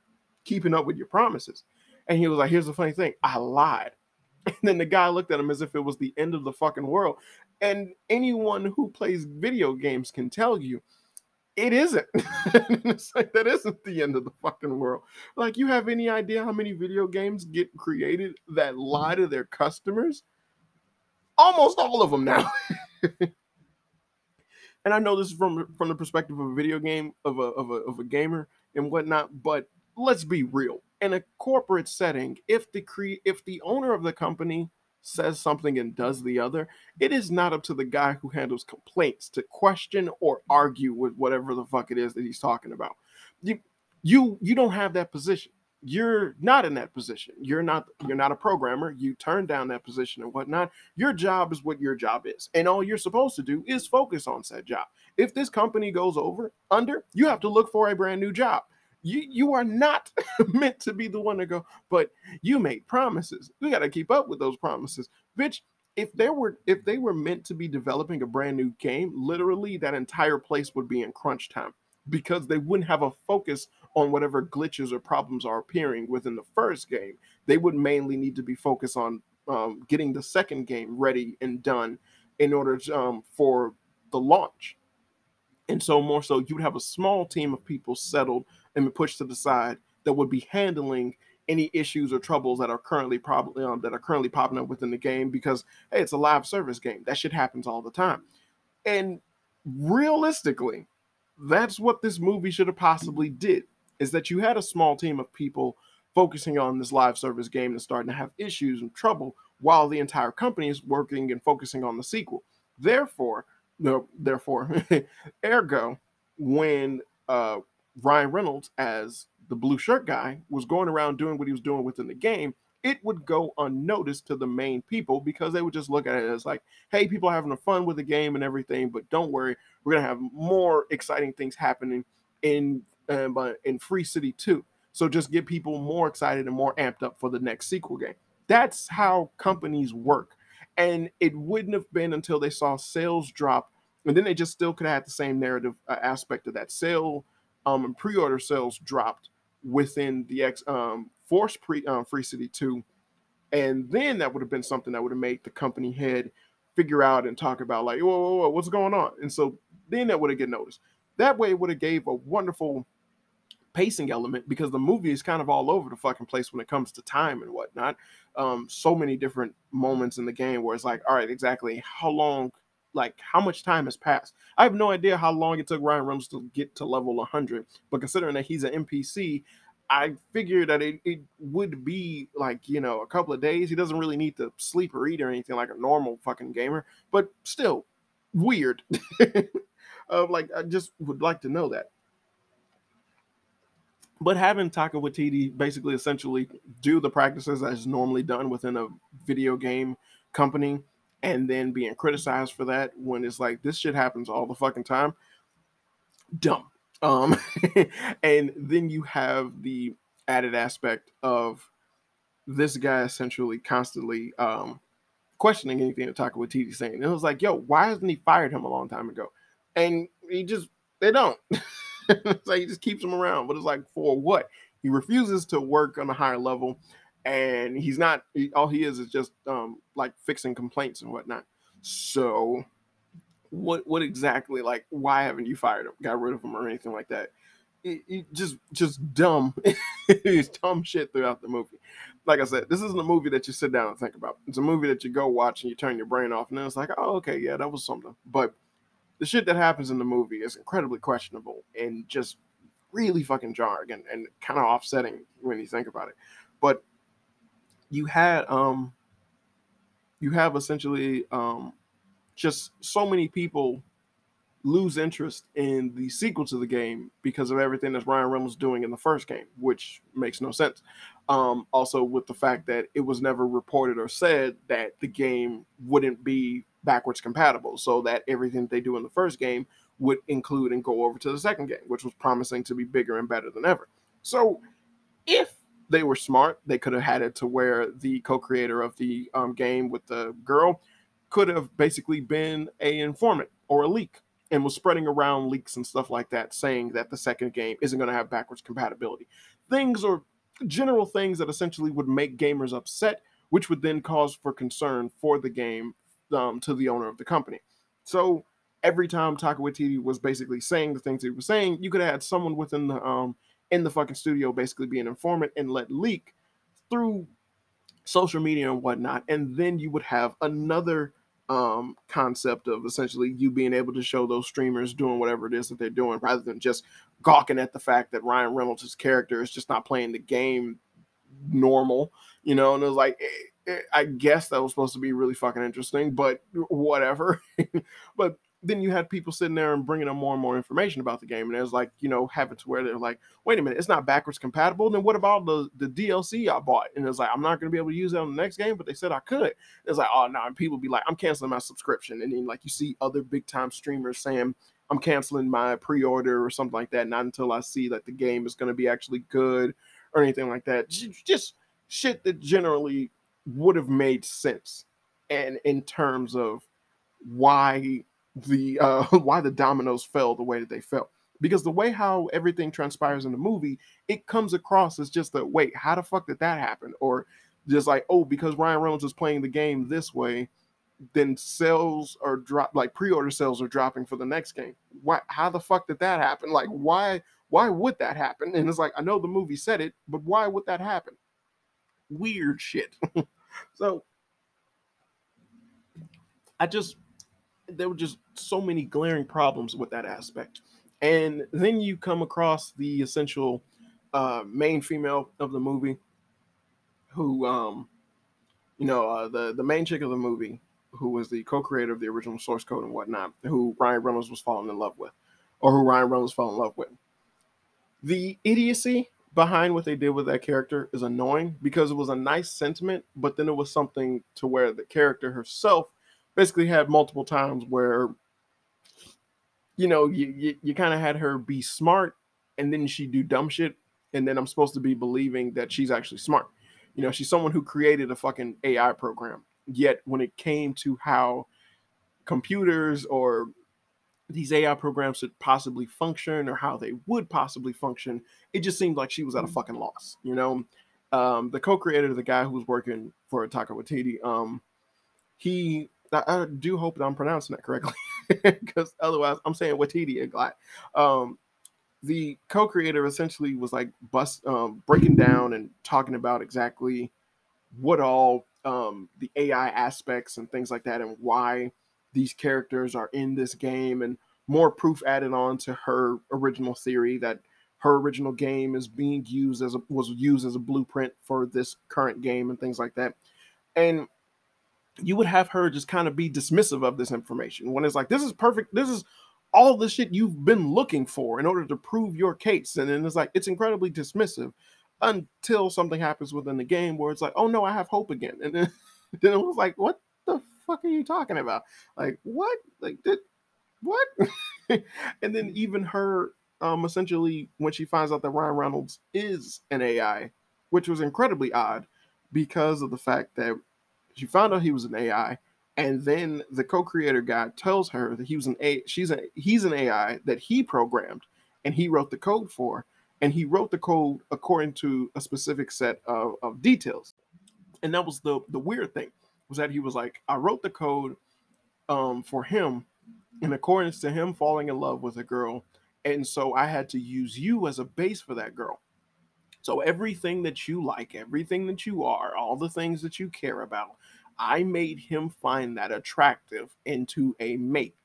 keeping up with your promises. And he was like, Here's the funny thing I lied. *laughs* And then the guy looked at him as if it was the end of the fucking world. And anyone who plays video games can tell you it isn't. *laughs* it's like that isn't the end of the fucking world. Like, you have any idea how many video games get created that lie to their customers? Almost all of them now. *laughs* and I know this is from from the perspective of a video game of a of a of a gamer and whatnot, but let's be real. In a corporate setting, if the cre- if the owner of the company says something and does the other, it is not up to the guy who handles complaints to question or argue with whatever the fuck it is that he's talking about. You you you don't have that position. you're not in that position. You're not you're not a programmer. You turn down that position and whatnot. Your job is what your job is, and all you're supposed to do is focus on said job. If this company goes over under, you have to look for a brand new job. You you are not *laughs* meant to be the one to go, but you made promises. We got to keep up with those promises, bitch. If they were if they were meant to be developing a brand new game, literally that entire place would be in crunch time because they wouldn't have a focus on whatever glitches or problems are appearing within the first game. They would mainly need to be focused on um, getting the second game ready and done in order to, um, for the launch. And so, more so, you would have a small team of people settled and pushed to the side that would be handling any issues or troubles that are currently probably um, that are currently popping up within the game because hey, it's a live service game. That shit happens all the time. And realistically, that's what this movie should have possibly did is that you had a small team of people focusing on this live service game and starting to have issues and trouble while the entire company is working and focusing on the sequel. Therefore, no, therefore, *laughs* ergo, when uh, Ryan Reynolds as the blue shirt guy was going around doing what he was doing within the game, it would go unnoticed to the main people because they would just look at it as like, hey, people are having fun with the game and everything, but don't worry, we're gonna have more exciting things happening in um, uh, in Free City 2. So just get people more excited and more amped up for the next sequel game. That's how companies work. And it wouldn't have been until they saw sales drop, and then they just still could have had the same narrative uh, aspect of that sale um, pre-order sales dropped within the X um, Force pre um, Free City 2. And then that would have been something that would have made the company head figure out and talk about like, whoa, whoa, whoa, what's going on? And so then that would have get noticed. That way it would have gave a wonderful pacing element because the movie is kind of all over the fucking place when it comes to time and whatnot. Um, so many different moments in the game where it's like, all right, exactly how long, like how much time has passed. I have no idea how long it took Ryan Reynolds to get to level 100, but considering that he's an NPC, I figured that it, it would be like, you know, a couple of days. He doesn't really need to sleep or eat or anything like a normal fucking gamer, but still weird. *laughs* uh, like, I just would like to know that. But having Taika Waititi basically essentially do the practices as normally done within a video game company and then being criticized for that when it's like this shit happens all the fucking time. Dumb. Um *laughs* and then you have the added aspect of this guy essentially constantly um questioning anything that Taika Waititi saying. It was like, yo, why hasn't he fired him a long time ago? And he just they don't. *laughs* so he just keeps him around. But it's like for what? He refuses to work on a higher level, and he's not. All he is is just um, like fixing complaints and whatnot. So, what what exactly? Like, why haven't you fired him, got rid of him, or anything like that? It, it just just dumb. *laughs* it's dumb shit throughout the movie. Like I said, this isn't a movie that you sit down and think about. It's a movie that you go watch and you turn your brain off, and then it's like, oh, okay, yeah, that was something. But the shit that happens in the movie is incredibly questionable and just really fucking jarring and, and kind of offsetting when you think about it. But you had um you have essentially um just so many people lose interest in the sequel to the game because of everything that Ryan Reynolds doing in the first game, which makes no sense. Um, also, with the fact that it was never reported or said that the game wouldn't be backwards compatible, so that everything they do in the first game would include and go over to the second game, which was promising to be bigger and better than ever. So, if they were smart, they could have had it to where the co-creator of the um, game with the girl could have basically been a informant or a leak and was spreading around leaks and stuff like that, saying that the second game isn't going to have backwards compatibility. Things or general things that essentially would make gamers upset, which would then cause for concern for the game um, to the owner of the company. So every time Waititi was basically saying the things he was saying, you could have had someone within the um in the fucking studio basically be an informant and let leak through social media and whatnot, and then you would have another um concept of essentially you being able to show those streamers doing whatever it is that they're doing rather than just gawking at the fact that Ryan Reynolds' character is just not playing the game normal, you know, and it was like eh, eh, I guess that was supposed to be really fucking interesting, but whatever. *laughs* but then you had people sitting there and bringing them more and more information about the game, and it was like, you know, having to where they're like, wait a minute, it's not backwards compatible. Then what about the the DLC I bought? And it's like, I'm not going to be able to use it on the next game, but they said I could. It's like, oh no, and people be like, I'm canceling my subscription, and then like you see other big time streamers saying, I'm canceling my pre-order or something like that, not until I see that the game is going to be actually good or anything like that. Just shit that generally would have made sense, and in terms of why the uh, *laughs* why the dominoes fell the way that they fell. Because the way how everything transpires in the movie, it comes across as just that wait, how the fuck did that happen? Or just like, oh, because Ryan Reynolds is playing the game this way, then sales are drop like pre-order sales are dropping for the next game. Why how the fuck did that happen? Like why why would that happen? And it's like I know the movie said it, but why would that happen? Weird shit. *laughs* so I just there were just so many glaring problems with that aspect. And then you come across the essential uh, main female of the movie, who, um, you know, uh, the the main chick of the movie, who was the co-creator of the original source code and whatnot, who Ryan Reynolds was falling in love with, or who Ryan Reynolds fell in love with. The idiocy behind what they did with that character is annoying because it was a nice sentiment, but then it was something to where the character herself basically had multiple times where you know you you, you kind of had her be smart and then she do dumb shit and then i'm supposed to be believing that she's actually smart. You know she's someone who created a fucking ai program. Yet when it came to how computers or these ai programs should possibly function or how they would possibly function it just seemed like she was at a fucking loss you know? Um, the co-creator the guy who was working for Taika Waititi, um, he I, do hope that I'm pronouncing that correctly *laughs* because otherwise I'm saying Watiti and Glad. Um, the co-creator essentially was like bust um, breaking down and talking about exactly what all um, the AI aspects and things like that and why these characters are in this game and more proof added on to her original theory that her original game is being used as a was used as a blueprint for this current game and things like that. And you would have her just kind of be dismissive of this information. When it's like this is perfect this is all the shit you've been looking for in order to prove your case and then it's like it's incredibly dismissive until something happens within the game where it's like oh no i have hope again and then, *laughs* then it was like what the fuck are you talking about? Like what? Like did what? *laughs* And then even her um essentially when she finds out that ryan reynolds is an ai which was incredibly odd because of the fact that she found out he was an AI, and then the co-creator guy tells her that he was an A. She's a he's an AI that he programmed and he wrote the code for, and he wrote the code according to a specific set of, of details. And that was the the weird thing was that he was like, I wrote the code um, for him in accordance to him falling in love with a girl, and so I had to use you as a base for that girl. So everything that you like, everything that you are, all the things that you care about, I made him find that attractive into a mate.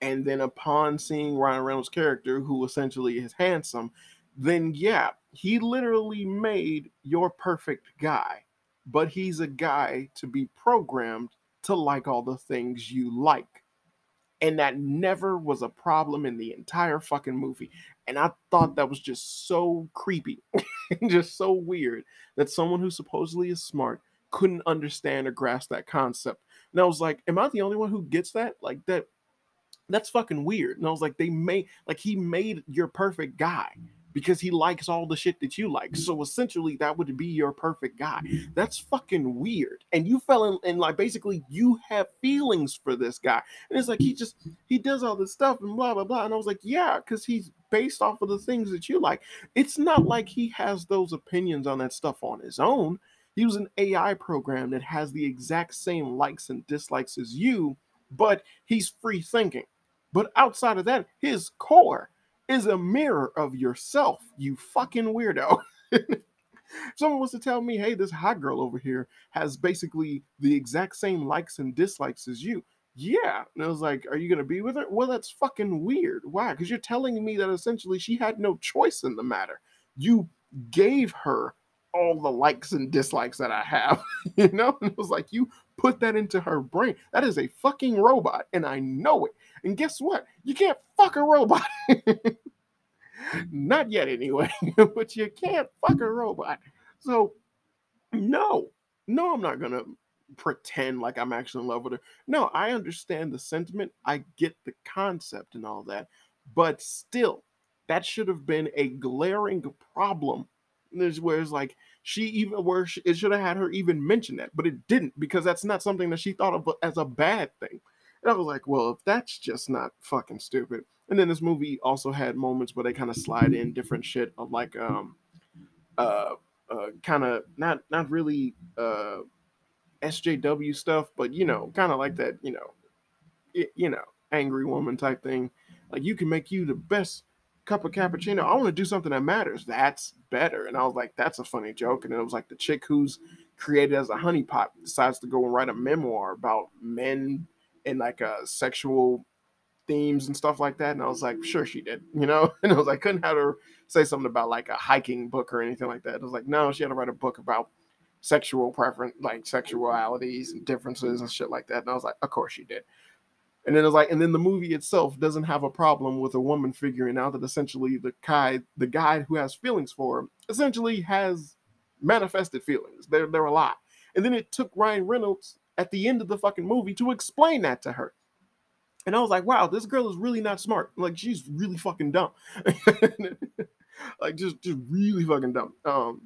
And then upon seeing Ryan Reynolds' character, who essentially is handsome, then yeah, he literally made your perfect guy. But he's a guy to be programmed to like all the things you like. And that never was a problem in the entire fucking movie. And I thought that was just so creepy *laughs* just so weird that someone who supposedly is smart couldn't understand or grasp that concept. And I was like, am I the only one who gets that? Like that that's fucking weird. And I was like, they made like he made your perfect guy because he likes all the shit that you like. So essentially, that would be your perfect guy. That's fucking weird. And you fell in, and like basically, you have feelings for this guy. And it's like he just he does all this stuff and blah blah blah. And I was like, yeah, because he's based off of the things that you like. It's not like he has those opinions on that stuff on his own. He was an AI program that has the exact same likes and dislikes as you, but he's free thinking. But outside of that, his core is a mirror of yourself, you fucking weirdo. *laughs* someone was to tell me, hey, this hot girl over here has basically the exact same likes and dislikes as you. Yeah. And I was like, are you going to be with her? Well, that's fucking weird. Why? Because you're telling me that essentially she had no choice in the matter. You gave her all the likes and dislikes that I have, *laughs* you know? And it was like, you put that into her brain. That is a fucking robot, and I know it. And guess what? You can't fuck a robot. Not yet, anyway, *laughs* but you can't fuck a robot. So, no, no, I'm not gonna pretend like I'm actually in love with her. No, I understand the sentiment, I get the concept and all that, but still, that should have been a glaring problem. There's where it's like she even where she, it should have had her even mention that, but it didn't because that's not something that she thought of as a bad thing. And I was like, well, if that's just not fucking stupid. And then this movie also had moments where they kind of slide in different shit of like um uh uh kind of not not really uh SJW stuff, but you know, kind of like that, you know, it, you know, angry woman type thing. Like you can make you the best cup of cappuccino. I want to do something that matters. That's better. And I was like, that's a funny joke. And it was like the chick who's created as a honeypot decides to go and write a memoir about men and like uh sexual themes and stuff like that. And I was like, sure she did, you know? *laughs* And I was like, couldn't have her say something about like a hiking book or anything like that. I was like, no, she had to write a book about sexual preference, like sexualities and differences and shit like that. And I was like, of course she did. And then it was like, and then the movie itself doesn't have a problem with a woman figuring out that essentially the guy, the guy who has feelings for her, essentially has manifested feelings. They're they're a lot. And then it took Ryan Reynolds at the end of the fucking movie to explain that to her. And I was like, wow, this girl is really not smart. Like she's really fucking dumb. *laughs* like just just really fucking dumb. Um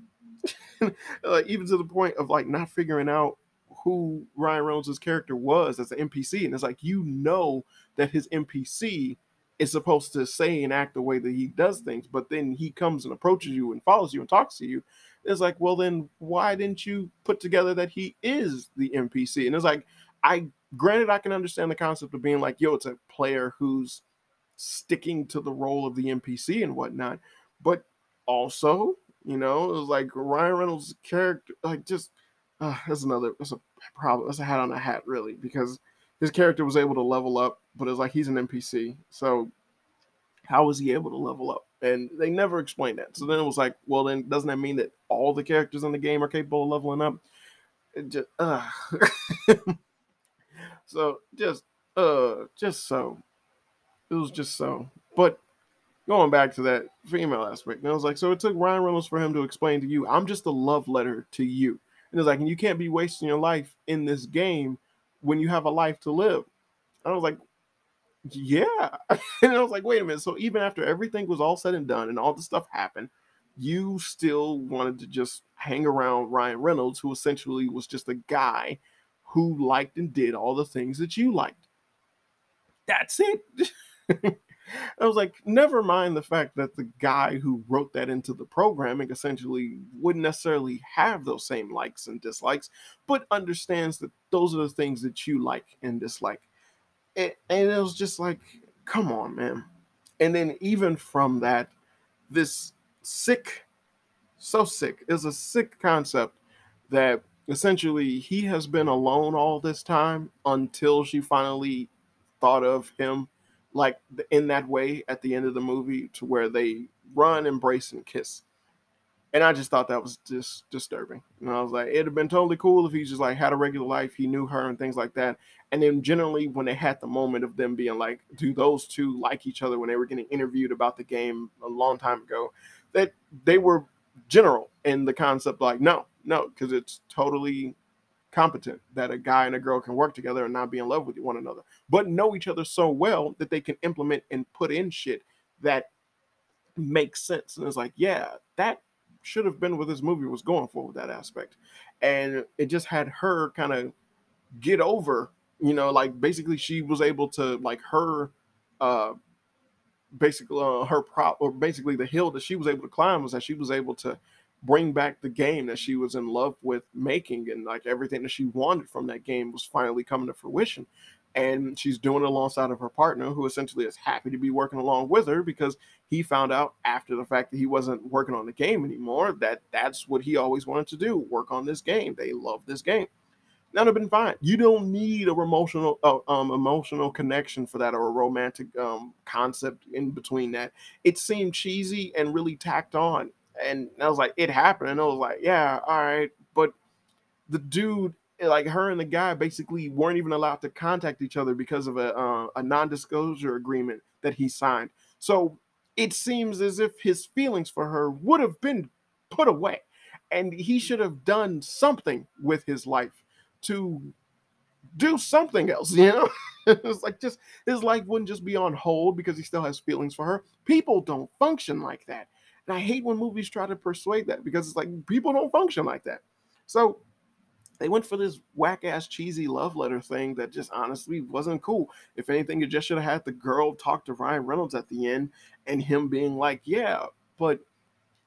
*laughs* like even to the point of like not figuring out who Ryan Reynolds' character was as an NPC. And it's like you know that his NPC is supposed to say and act the way that he does things, but then he comes and approaches you and follows you and talks to you. It's like, well, then why didn't you put together that he is the NPC? And it's like, I granted I can understand the concept of being like, yo, it's a player who's sticking to the role of the NPC and whatnot, but also, you know, it was like Ryan Reynolds' character, like just uh, that's another that's a problem. That's a hat on a hat, really, because his character was able to level up, but it's like he's an NPC. So how was he able to level up? And they never explained that. So then it was like, well, then doesn't that mean that all the characters in the game are capable of leveling up? It just, uh. *laughs* so just, uh, just so. It was just so. But going back to that female aspect, and I was like, so it took Ryan Reynolds for him to explain to you, I'm just a love letter to you. And it's like, and you can't be wasting your life in this game when you have a life to live. And I was like, yeah. *laughs* and I was like, wait a minute. So even after everything was all said and done and all the stuff happened, you still wanted to just hang around Ryan Reynolds, who essentially was just a guy who liked and did all the things that you liked. That's it. *laughs* I was like, never mind the fact that the guy who wrote that into the programming essentially wouldn't necessarily have those same likes and dislikes, but understands that those are the things that you like and dislike. And, and it was just like, come on, man. And then even from that, this sick, so sick, is a sick concept that essentially he has been alone all this time until she finally thought of him like in that way at the end of the movie to where they run, embrace, and kiss. And I just thought that was just disturbing. And I was like, it'd have been totally cool if he just like had a regular life, he knew her and things like that. And then generally when they had the moment of them being like, do those two like each other when they were getting interviewed about the game a long time ago, that they were general in the concept like, no, no, because it's totally competent that a guy and a girl can work together and not be in love with one another, but know each other so well that they can implement and put in shit that makes sense. And it's like, yeah, that should have been what this movie was going for with that aspect. And it just had her kind of get over, you know, like basically she was able to like her uh basically uh, her prop or basically the hill that she was able to climb was that she was able to bring back the game that she was in love with making and like everything that she wanted from that game was finally coming to fruition and she's doing it alongside of her partner who essentially is happy to be working along with her because he found out after the fact that he wasn't working on the game anymore that that's what he always wanted to do work on this game they love this game that would have been fine you don't need a emotional uh, um, emotional connection for that or a romantic um, concept in between that it seemed cheesy and really tacked on And I was like, it happened. And I was like, yeah, all right. But the dude, like her and the guy, basically weren't even allowed to contact each other because of a uh, a non disclosure agreement that he signed. So it seems as if his feelings for her would have been put away, and he should have done something with his life to do something else. You know, *laughs* it's like just his life wouldn't just be on hold because he still has feelings for her. People don't function like that. And I hate when movies try to persuade that because it's like people don't function like that. So they went for this whack ass cheesy love letter thing that just honestly wasn't cool. If anything, it just should have had the girl talk to Ryan Reynolds at the end and him being like, Yeah, but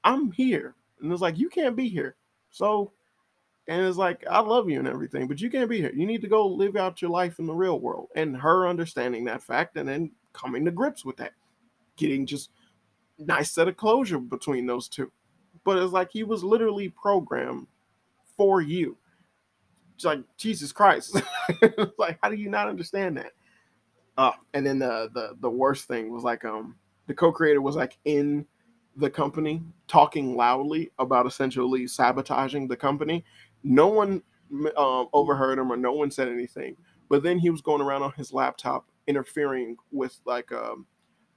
I'm here. And it's like, You can't be here. So, and it's like, I love you and everything, but you can't be here. You need to go live out your life in the real world. And her understanding that fact and then coming to grips with that, getting just nice set of closure between those two. But it's like he was literally programmed for you like Jesus Christ. *laughs* like, how do you not understand that? Uh, and then the the the worst thing was like um the co-creator was like in the company talking loudly about essentially sabotaging the company. No one um, overheard him or no one said anything. But then he was going around on his laptop interfering with like um,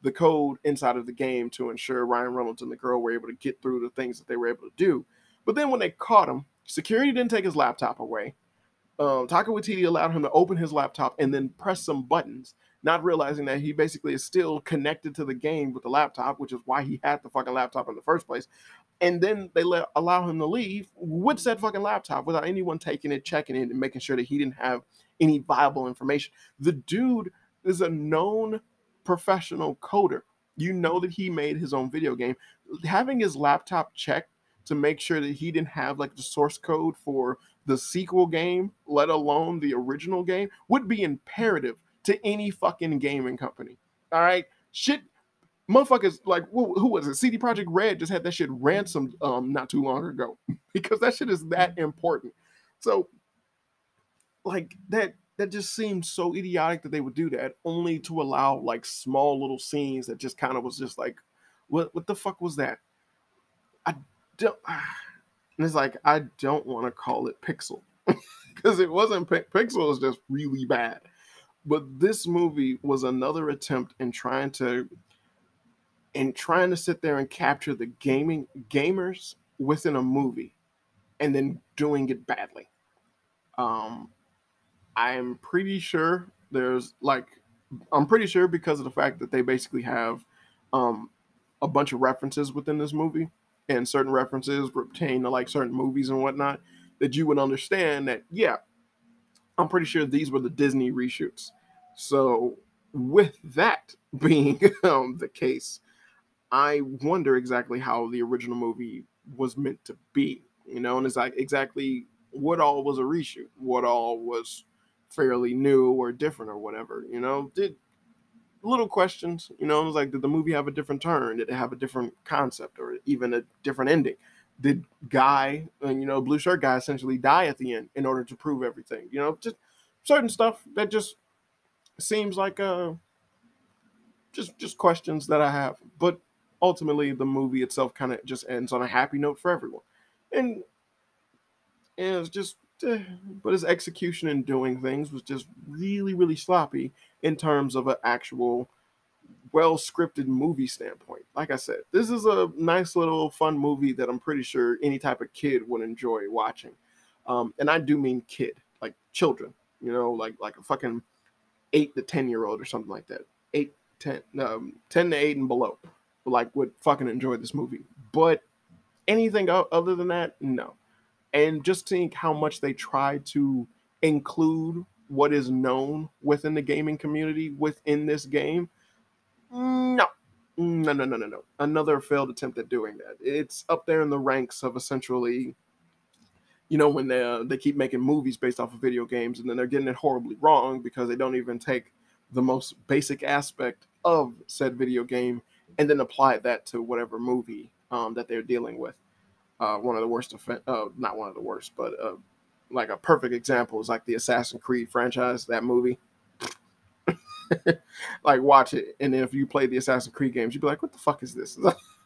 the code inside of the game to ensure Ryan Reynolds and the girl were able to get through the things that they were able to do. But then when they caught him, security didn't take his laptop away um, Taika Waititi allowed him to open his laptop and then press some buttons, not realizing that he basically is still connected to the game with the laptop, which is why he had the fucking laptop in the first place. And then they let allow him to leave with said fucking laptop without anyone taking it, checking it, and making sure that he didn't have any viable information. The dude is a known professional coder. You know that he made his own video game. Having his laptop checked to make sure that he didn't have like the source code for the sequel game, let alone the original game, would be imperative to any fucking gaming company. All right, shit, motherfuckers like who, who was it? CD Projekt Red just had that shit ransomed um not too long ago *laughs* because that shit is that important. So, like that that just seemed so idiotic that they would do that only to allow like small little scenes that just kind of was just like what what the fuck was that i don't and it's like I don't want to call it Pixel *laughs* because it wasn't Pixel was just really bad. But this movie was another attempt in trying to in trying to sit there and capture the gaming gamers within a movie and then doing it badly. Um I'm pretty sure there's like I'm pretty sure because of the fact that they basically have um a bunch of references within this movie and certain references pertain to like certain movies and whatnot, that you would understand that, yeah, I'm pretty sure these were the Disney reshoots. So, with that *laughs* being um, the case, I wonder exactly how the original movie was meant to be, you know, and it's like exactly what all was a reshoot, what all was fairly new or different or whatever, you know. Did little questions. You know, it was like, did the movie have a different turn? Did it have a different concept or even a different ending? Did Guy, you know, blue shirt guy essentially die at the end in order to prove everything? You know, just certain stuff that just seems like uh just just questions that I have. But ultimately the movie itself kind of just ends on a happy note for everyone. And, and it's just *sighs* but his execution in doing things was just really, really sloppy in terms of an actual well scripted movie standpoint. Like I said, this is a nice little fun movie that I'm pretty sure any type of kid would enjoy watching. Um, and I do mean kid, like children, you know, like like a fucking eight to ten year old or something like that. Eight, ten, um, ten to eight and below, like would fucking enjoy this movie. But anything other than that, no and just think how much they try to include what is known within the gaming community within this game. No, no, no, no, no, no. Another failed attempt at doing that. It's up there in the ranks of essentially, you know, when they uh, they keep making movies based off of video games, and then they're getting it horribly wrong because they don't even take the most basic aspect of said video game and then apply that to whatever movie um, that they're dealing with uh, one of the worst, uh, not one of the worst, but uh, like a perfect example is like the Assassin's Creed franchise, that movie. *laughs* like watch it, and if you play the Assassin's Creed games, you'd be like, "What the fuck is this?"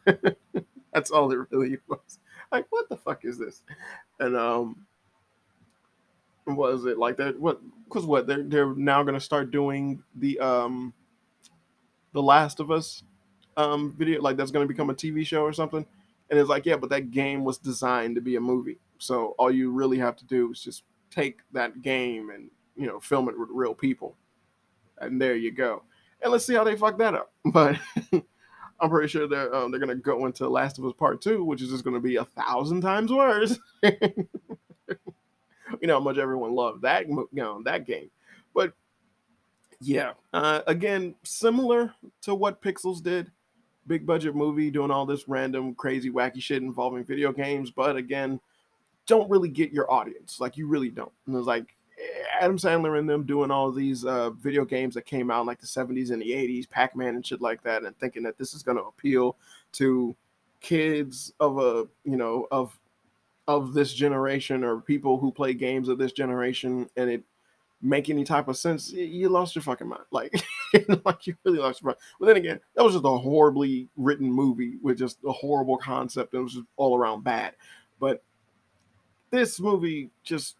*laughs* That's all it really was. Like, what the fuck is this? And um, was it like that? What? Because what? They're they're now gonna start doing the um, the Last of Us um video. Like that's gonna become a TV show or something. And it's like, yeah, but that game was designed to be a movie. So all you really have to do is just take that game and you know film it with real people, and there you go. And let's see how they fuck that up. *laughs* But *laughs* I'm pretty sure they're um, they're gonna go into Last of Us Part Two, which is just gonna be a thousand times worse. *laughs* you know how much everyone loved that you know that game, but yeah, uh, again, similar to what Pixels did, big budget movie doing all this random crazy wacky shit involving video games, but again, don't really get your audience. Like you really don't. And it's like Adam Sandler and them doing all these uh, video games that came out in like the 70s and the 80s, Pac-Man and shit like that, and thinking that this is going to appeal to kids of a you know of of this generation or people who play games of this generation, and it make any type of sense, you lost your fucking mind. *laughs* Like, like you really lost your mind. But then again, that was just a horribly written movie with just a horrible concept it was just all around bad. But this movie just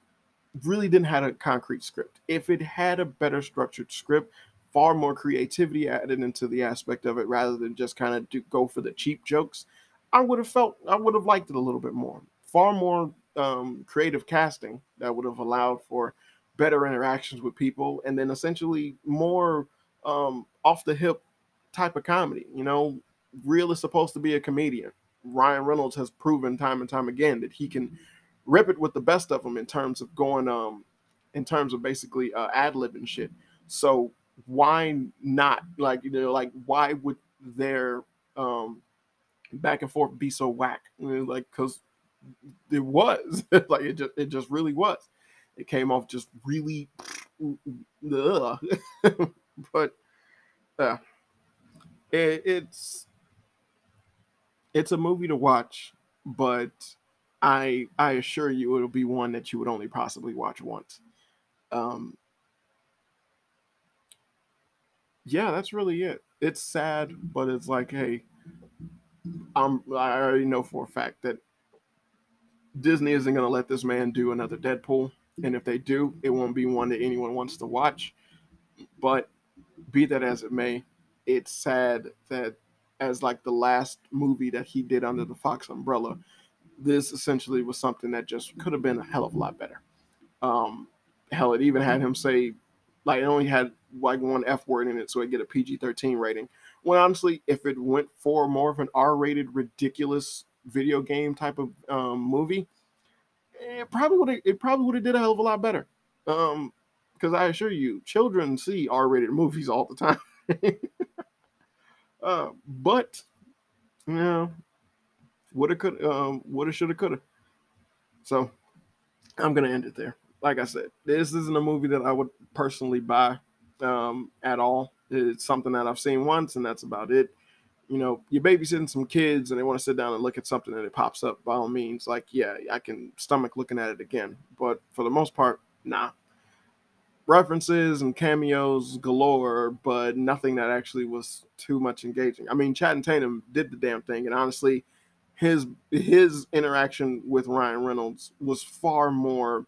really didn't have a concrete script. If it had a better structured script, far more creativity added into the aspect of it rather than just kind of do, go for the cheap jokes, I would have felt I would have liked it a little bit more. Far more um, creative casting that would have allowed for better interactions with people, and then essentially more um, off the hip type of comedy. You know, Rel is supposed to be a comedian. Ryan Reynolds has proven time and time again that he can rip it with the best of them in terms of going um in terms of basically uh, ad lib and shit. So why not like you know like why would their um back and forth be so whack? I mean, like because it was *laughs* like it just it just really was. It came off just really, *laughs* but uh, it, it's it's a movie to watch, but I I assure you it'll be one that you would only possibly watch once. Um, yeah, that's really it. It's sad, but it's like, hey, I'm I already know for a fact that Disney isn't gonna let this man do another Deadpool, and if they do, it won't be one that anyone wants to watch. But be that as it may, it's sad that as like the last movie that he did under the Fox umbrella, this essentially was something that just could have been a hell of a lot better. Um, hell, it even had him say, like, it only had like one F word in it, so it get a PG 13 rating. When honestly, if it went for more of an R rated, ridiculous video game type of um, movie, it probably would have it probably would have did a hell of a lot better. Um, because I assure you, children see R rated movies all the time. *laughs* uh, but you know, woulda, could, um, woulda, shoulda, coulda. So I'm gonna end it there. Like I said, this isn't a movie that I would personally buy um, at all. It's something that I've seen once, and that's about it. You know, you're babysitting some kids, and they want to sit down and look at something, and it pops up. By all means, like yeah, I can stomach looking at it again. But for the most part, nah. References and cameos galore, but nothing that actually was too much engaging. I mean, Channing Tatum did the damn thing, and honestly, his his interaction with Ryan Reynolds was far more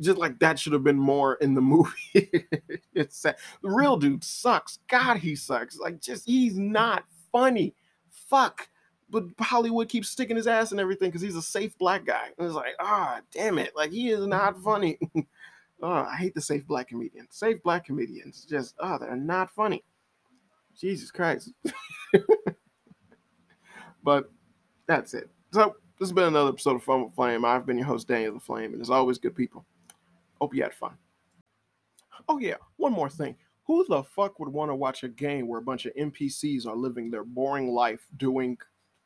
just like that should have been more in the *laughs* movie. it's sad. The real dude sucks. God, he sucks. Like just he's not funny. Fuck. But Hollywood keeps sticking his ass and everything because he's a safe black guy. And it's like, ah, oh, damn it. Like he is not funny. *laughs* oh, I hate the safe black comedians. Safe black comedians. Just, oh, they're not funny. Jesus Christ. *laughs* but that's it. So this has been another episode of Fun with Flame. I've been your host, Daniel the Flame, and as always, good people. Hope you had fun. Oh yeah, one more thing. Who the fuck would want to watch a game where a bunch of NPCs are living their boring life doing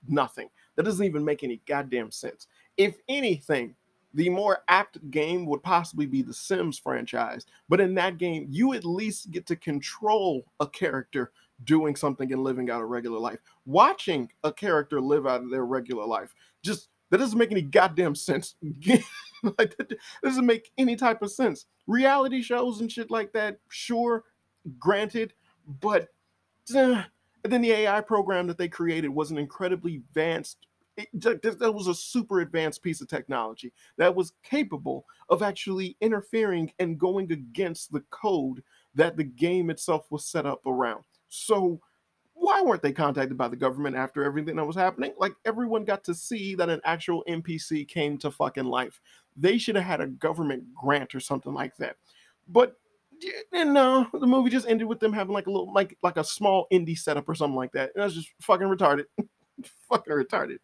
nothing? That doesn't even make any goddamn sense. If anything, the more apt game would possibly be the Sims franchise. But in that game, you at least get to control a character doing something and living out a regular life. Watching a character live out their regular life just that doesn't make any goddamn sense. *laughs* like that doesn't make any type of sense. Reality shows and shit like that, sure, granted, but uh, then the AI program that they created was an incredibly advanced it, that was a super advanced piece of technology that was capable of actually interfering and going against the code that the game itself was set up around. So why weren't they contacted by the government after everything that was happening? Like everyone got to see that an actual NPC came to fucking life. They should have had a government grant or something like that. But and no, the movie just ended with them having like a little like like a small indie setup or something like that. And that's just fucking retarded. *laughs* fucking retarded.